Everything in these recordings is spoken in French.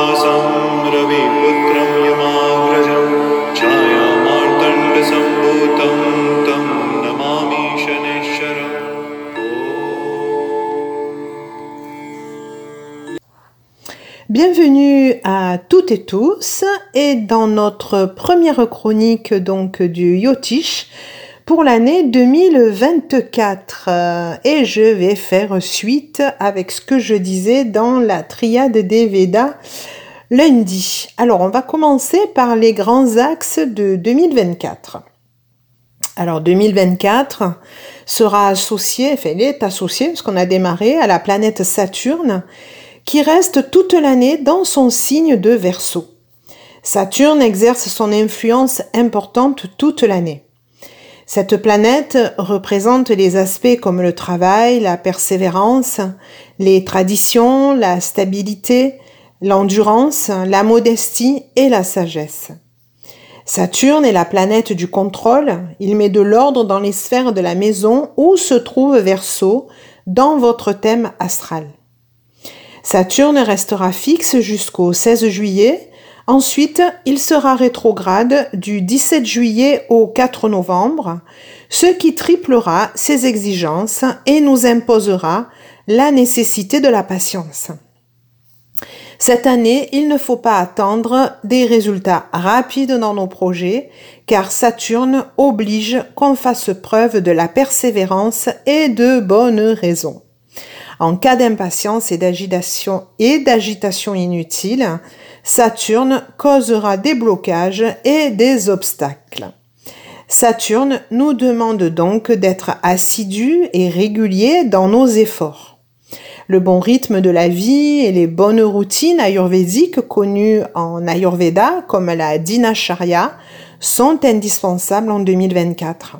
समाभासं रविपुत्रं यमाग्रजं छायामार्तण्डसम्भूतं तं नमामि शनेश्वरम् ॐ Bienvenue à toutes et tous et dans notre première chronique donc du Yotish pour l'année 2024 Euh, et je vais faire suite avec ce que je disais dans la triade des Védas lundi. Alors on va commencer par les grands axes de 2024. Alors 2024 sera associé, enfin il est associé parce qu'on a démarré à la planète Saturne qui reste toute l'année dans son signe de Verseau. Saturne exerce son influence importante toute l'année. Cette planète représente les aspects comme le travail, la persévérance, les traditions, la stabilité, l'endurance, la modestie et la sagesse. Saturne est la planète du contrôle, il met de l'ordre dans les sphères de la maison où se trouve Verseau dans votre thème astral. Saturne restera fixe jusqu'au 16 juillet. Ensuite, il sera rétrograde du 17 juillet au 4 novembre, ce qui triplera ses exigences et nous imposera la nécessité de la patience. Cette année, il ne faut pas attendre des résultats rapides dans nos projets, car Saturne oblige qu'on fasse preuve de la persévérance et de bonnes raisons. En cas d'impatience et d'agitation et d'agitation inutile, Saturne causera des blocages et des obstacles. Saturne nous demande donc d'être assidus et réguliers dans nos efforts. Le bon rythme de la vie et les bonnes routines ayurvédiques connues en Ayurveda comme la Dinacharya sont indispensables en 2024.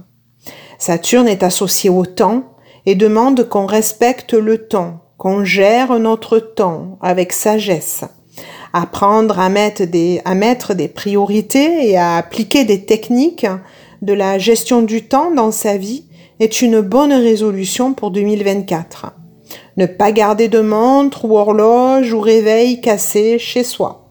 Saturne est associé au temps et demande qu'on respecte le temps, qu'on gère notre temps avec sagesse. Apprendre à mettre, des, à mettre des priorités et à appliquer des techniques de la gestion du temps dans sa vie est une bonne résolution pour 2024. Ne pas garder de montre ou horloge ou réveil cassé chez soi.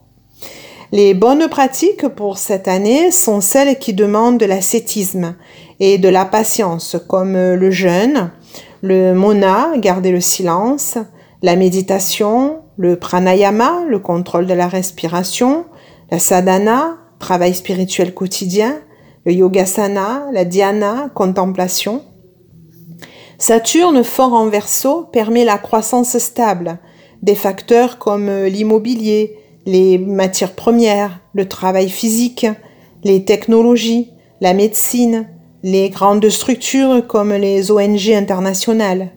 Les bonnes pratiques pour cette année sont celles qui demandent de l'ascétisme et de la patience, comme le jeûne, le mona, garder le silence, la méditation, le pranayama, le contrôle de la respiration, la sadhana, travail spirituel quotidien, le yogasana, la dhyana, contemplation. Saturne fort en verso permet la croissance stable des facteurs comme l'immobilier, les matières premières, le travail physique, les technologies, la médecine, les grandes structures comme les ONG internationales.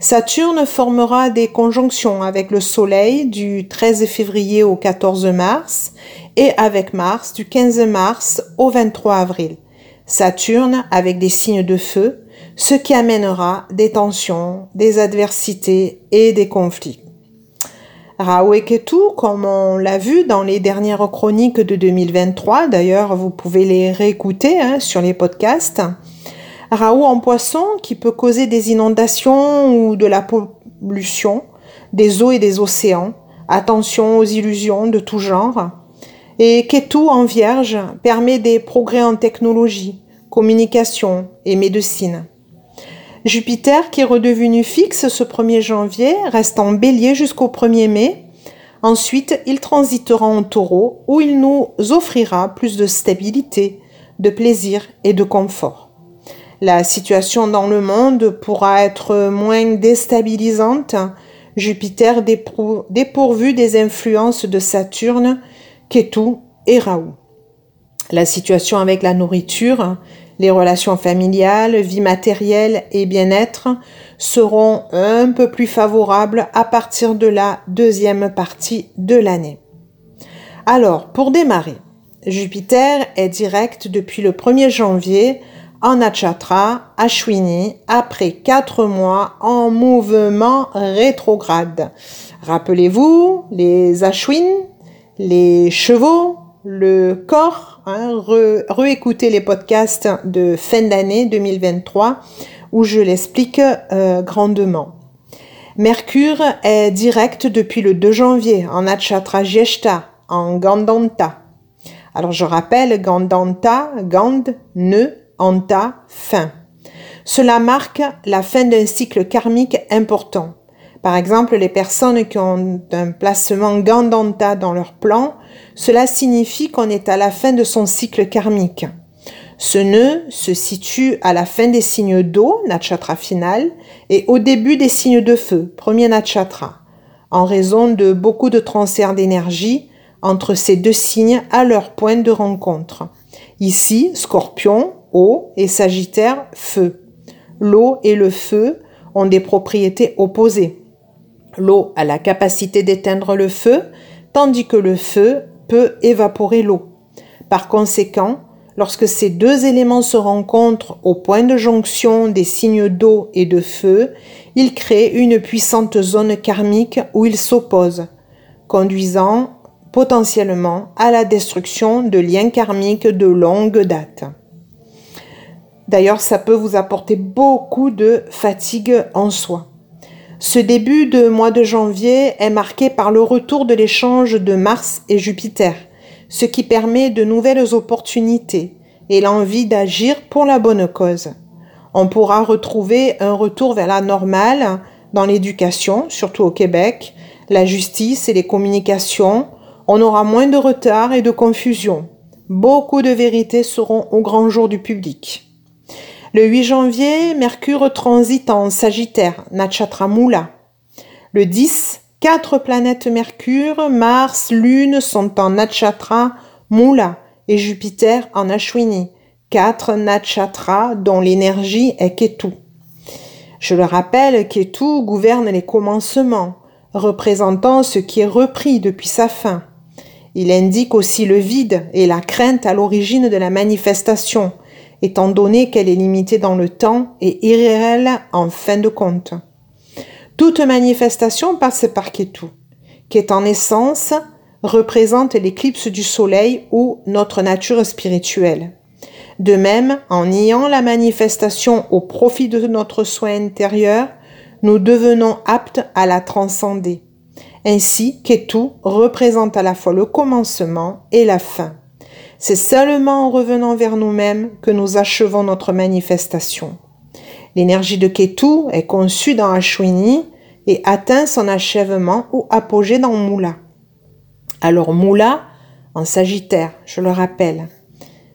Saturne formera des conjonctions avec le Soleil du 13 février au 14 mars et avec Mars du 15 mars au 23 avril. Saturne avec des signes de feu, ce qui amènera des tensions, des adversités et des conflits. Rahu et Ketu, comme on l'a vu dans les dernières chroniques de 2023, d'ailleurs vous pouvez les réécouter hein, sur les podcasts. Rahu en poisson qui peut causer des inondations ou de la pollution des eaux et des océans. Attention aux illusions de tout genre. Et Ketu en vierge permet des progrès en technologie, communication et médecine. Jupiter, qui est redevenu fixe ce 1er janvier, reste en bélier jusqu'au 1er mai. Ensuite, il transitera en taureau où il nous offrira plus de stabilité, de plaisir et de confort. La situation dans le monde pourra être moins déstabilisante, Jupiter dépourvu des influences de Saturne, Ketu et Rahu. La situation avec la nourriture, les relations familiales, vie matérielle et bien-être seront un peu plus favorables à partir de la deuxième partie de l'année. Alors, pour démarrer, Jupiter est direct depuis le 1er janvier en Natchatra, Ashwini, après quatre mois en mouvement rétrograde. Rappelez-vous, les Ashwin, les chevaux, le corps, hein, réécoutez les podcasts de fin d'année 2023 où je l'explique euh, grandement. Mercure est direct depuis le 2 janvier en Natchatra Jeshta, en Gandanta. Alors je rappelle Gandanta, Gand, nœud, Anta, fin. Cela marque la fin d'un cycle karmique important. Par exemple, les personnes qui ont un placement Gandanta dans leur plan, cela signifie qu'on est à la fin de son cycle karmique. Ce nœud se situe à la fin des signes d'eau, natchatra final, et au début des signes de feu, premier natchatra, en raison de beaucoup de transferts d'énergie entre ces deux signes à leur point de rencontre. Ici, scorpion, eau et sagittaire, feu. L'eau et le feu ont des propriétés opposées. L'eau a la capacité d'éteindre le feu, tandis que le feu peut évaporer l'eau. Par conséquent, lorsque ces deux éléments se rencontrent au point de jonction des signes d'eau et de feu, ils créent une puissante zone karmique où ils s'opposent, conduisant potentiellement à la destruction de liens karmiques de longue date. D'ailleurs, ça peut vous apporter beaucoup de fatigue en soi. Ce début de mois de janvier est marqué par le retour de l'échange de Mars et Jupiter, ce qui permet de nouvelles opportunités et l'envie d'agir pour la bonne cause. On pourra retrouver un retour vers la normale dans l'éducation, surtout au Québec, la justice et les communications. On aura moins de retard et de confusion. Beaucoup de vérités seront au grand jour du public. Le 8 janvier, Mercure transite en Sagittaire, Natchatra Mula. Le 10, quatre planètes Mercure, Mars, Lune sont en Natchatra Mula et Jupiter en Ashwini, quatre Natchatra dont l'énergie est Ketu. Je le rappelle, Ketu gouverne les commencements, représentant ce qui est repris depuis sa fin. Il indique aussi le vide et la crainte à l'origine de la manifestation, étant donné qu'elle est limitée dans le temps et irréelle en fin de compte. Toute manifestation passe par Ketu, qui en essence représente l'éclipse du soleil ou notre nature spirituelle. De même, en niant la manifestation au profit de notre soin intérieur, nous devenons aptes à la transcender. Ainsi, Ketu représente à la fois le commencement et la fin. C'est seulement en revenant vers nous-mêmes que nous achevons notre manifestation. L'énergie de Ketu est conçue dans Ashwini et atteint son achèvement ou apogée dans Mula. Alors Moula en Sagittaire, je le rappelle.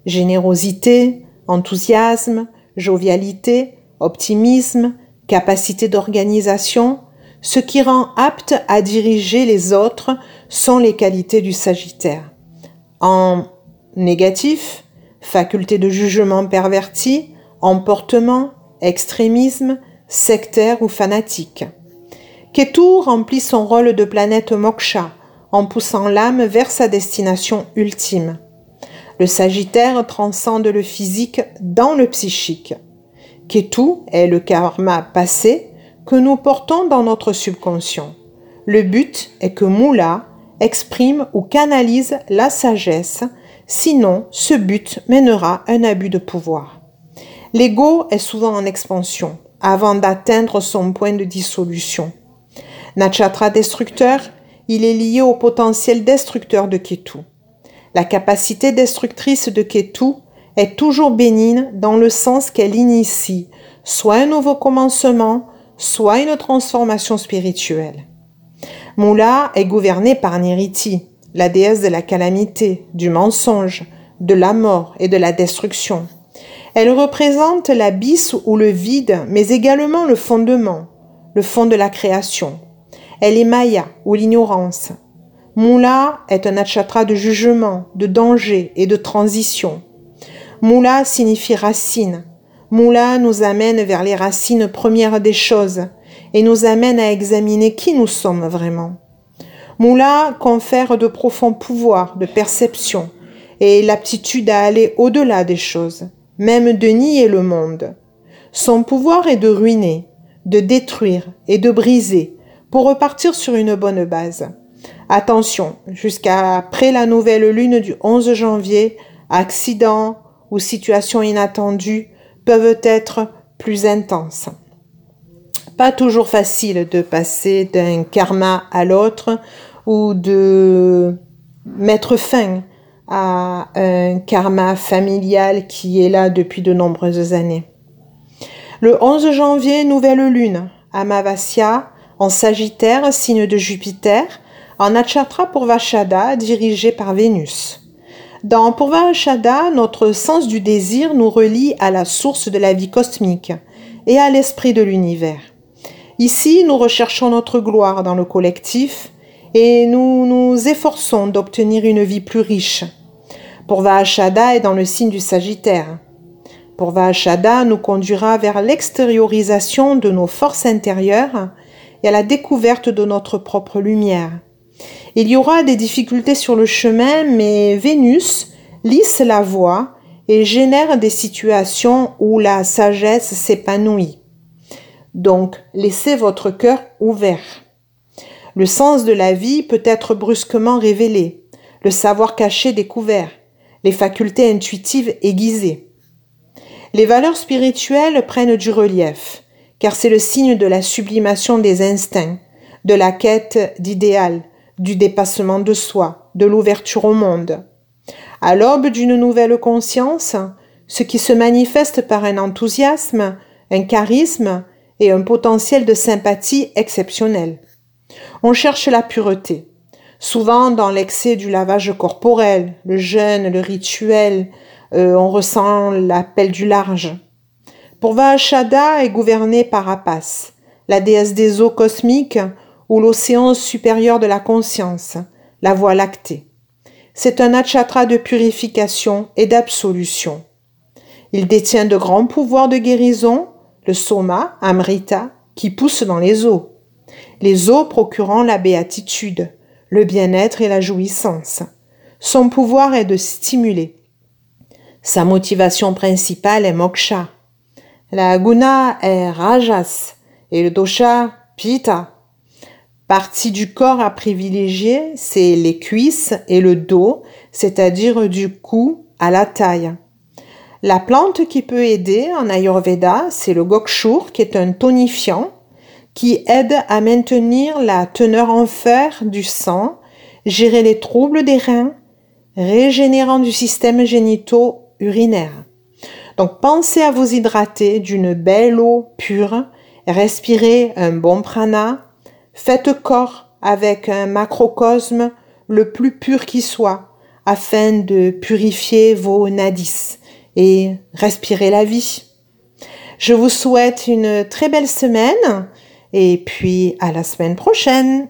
Générosité, enthousiasme, jovialité, optimisme, capacité d'organisation, ce qui rend apte à diriger les autres sont les qualités du Sagittaire. En négatif, faculté de jugement perverti, emportement, extrémisme, sectaire ou fanatique. Ketu remplit son rôle de planète moksha, en poussant l'âme vers sa destination ultime. Le Sagittaire transcende le physique dans le psychique. Ketu est le karma passé que nous portons dans notre subconscient. Le but est que Moula exprime ou canalise la sagesse Sinon, ce but mènera un abus de pouvoir. L'ego est souvent en expansion avant d'atteindre son point de dissolution. Nachatra destructeur, il est lié au potentiel destructeur de Ketu. La capacité destructrice de Ketu est toujours bénigne dans le sens qu'elle initie soit un nouveau commencement, soit une transformation spirituelle. Moula est gouverné par Niriti, la déesse de la calamité, du mensonge, de la mort et de la destruction. Elle représente l'abysse ou le vide, mais également le fondement, le fond de la création. Elle est Maya ou l'ignorance. Moula est un nachatra de jugement, de danger et de transition. Moula signifie racine. Moula nous amène vers les racines premières des choses et nous amène à examiner qui nous sommes vraiment. Moula confère de profonds pouvoirs de perception et l'aptitude à aller au-delà des choses, même de nier le monde. Son pouvoir est de ruiner, de détruire et de briser pour repartir sur une bonne base. Attention, jusqu'après la nouvelle lune du 11 janvier, accidents ou situations inattendues peuvent être plus intenses. Pas toujours facile de passer d'un karma à l'autre ou de mettre fin à un karma familial qui est là depuis de nombreuses années. Le 11 janvier, nouvelle lune, Amavasya, en Sagittaire, signe de Jupiter, en Natchatra Purvashada, dirigé par Vénus. Dans Purvashada, notre sens du désir nous relie à la source de la vie cosmique et à l'esprit de l'univers. Ici, nous recherchons notre gloire dans le collectif et nous nous efforçons d'obtenir une vie plus riche. Purvashada est dans le signe du Sagittaire. Purvashada nous conduira vers l'extériorisation de nos forces intérieures et à la découverte de notre propre lumière. Il y aura des difficultés sur le chemin, mais Vénus lisse la voie et génère des situations où la sagesse s'épanouit. Donc, laissez votre cœur ouvert. Le sens de la vie peut être brusquement révélé, le savoir caché découvert, les facultés intuitives aiguisées. Les valeurs spirituelles prennent du relief, car c'est le signe de la sublimation des instincts, de la quête d'idéal, du dépassement de soi, de l'ouverture au monde. À l'aube d'une nouvelle conscience, ce qui se manifeste par un enthousiasme, un charisme et un potentiel de sympathie exceptionnel. On cherche la pureté, souvent dans l'excès du lavage corporel, le jeûne, le rituel, euh, on ressent l'appel du large. Purvashada est gouverné par Apas, la déesse des eaux cosmiques ou l'océan supérieur de la conscience, la voie lactée. C'est un achatra de purification et d'absolution. Il détient de grands pouvoirs de guérison, le soma, amrita, qui pousse dans les eaux. Les eaux procurant la béatitude, le bien-être et la jouissance. Son pouvoir est de stimuler. Sa motivation principale est moksha. La guna est rajas et le dosha pita. Partie du corps à privilégier, c'est les cuisses et le dos, c'est-à-dire du cou à la taille. La plante qui peut aider en Ayurveda, c'est le gokshur, qui est un tonifiant qui aide à maintenir la teneur en fer du sang, gérer les troubles des reins, régénérant du système génito-urinaire. Donc pensez à vous hydrater d'une belle eau pure, respirez un bon prana, Faites corps avec un macrocosme le plus pur qui soit, afin de purifier vos nadis et respirer la vie. Je vous souhaite une très belle semaine et puis à la semaine prochaine.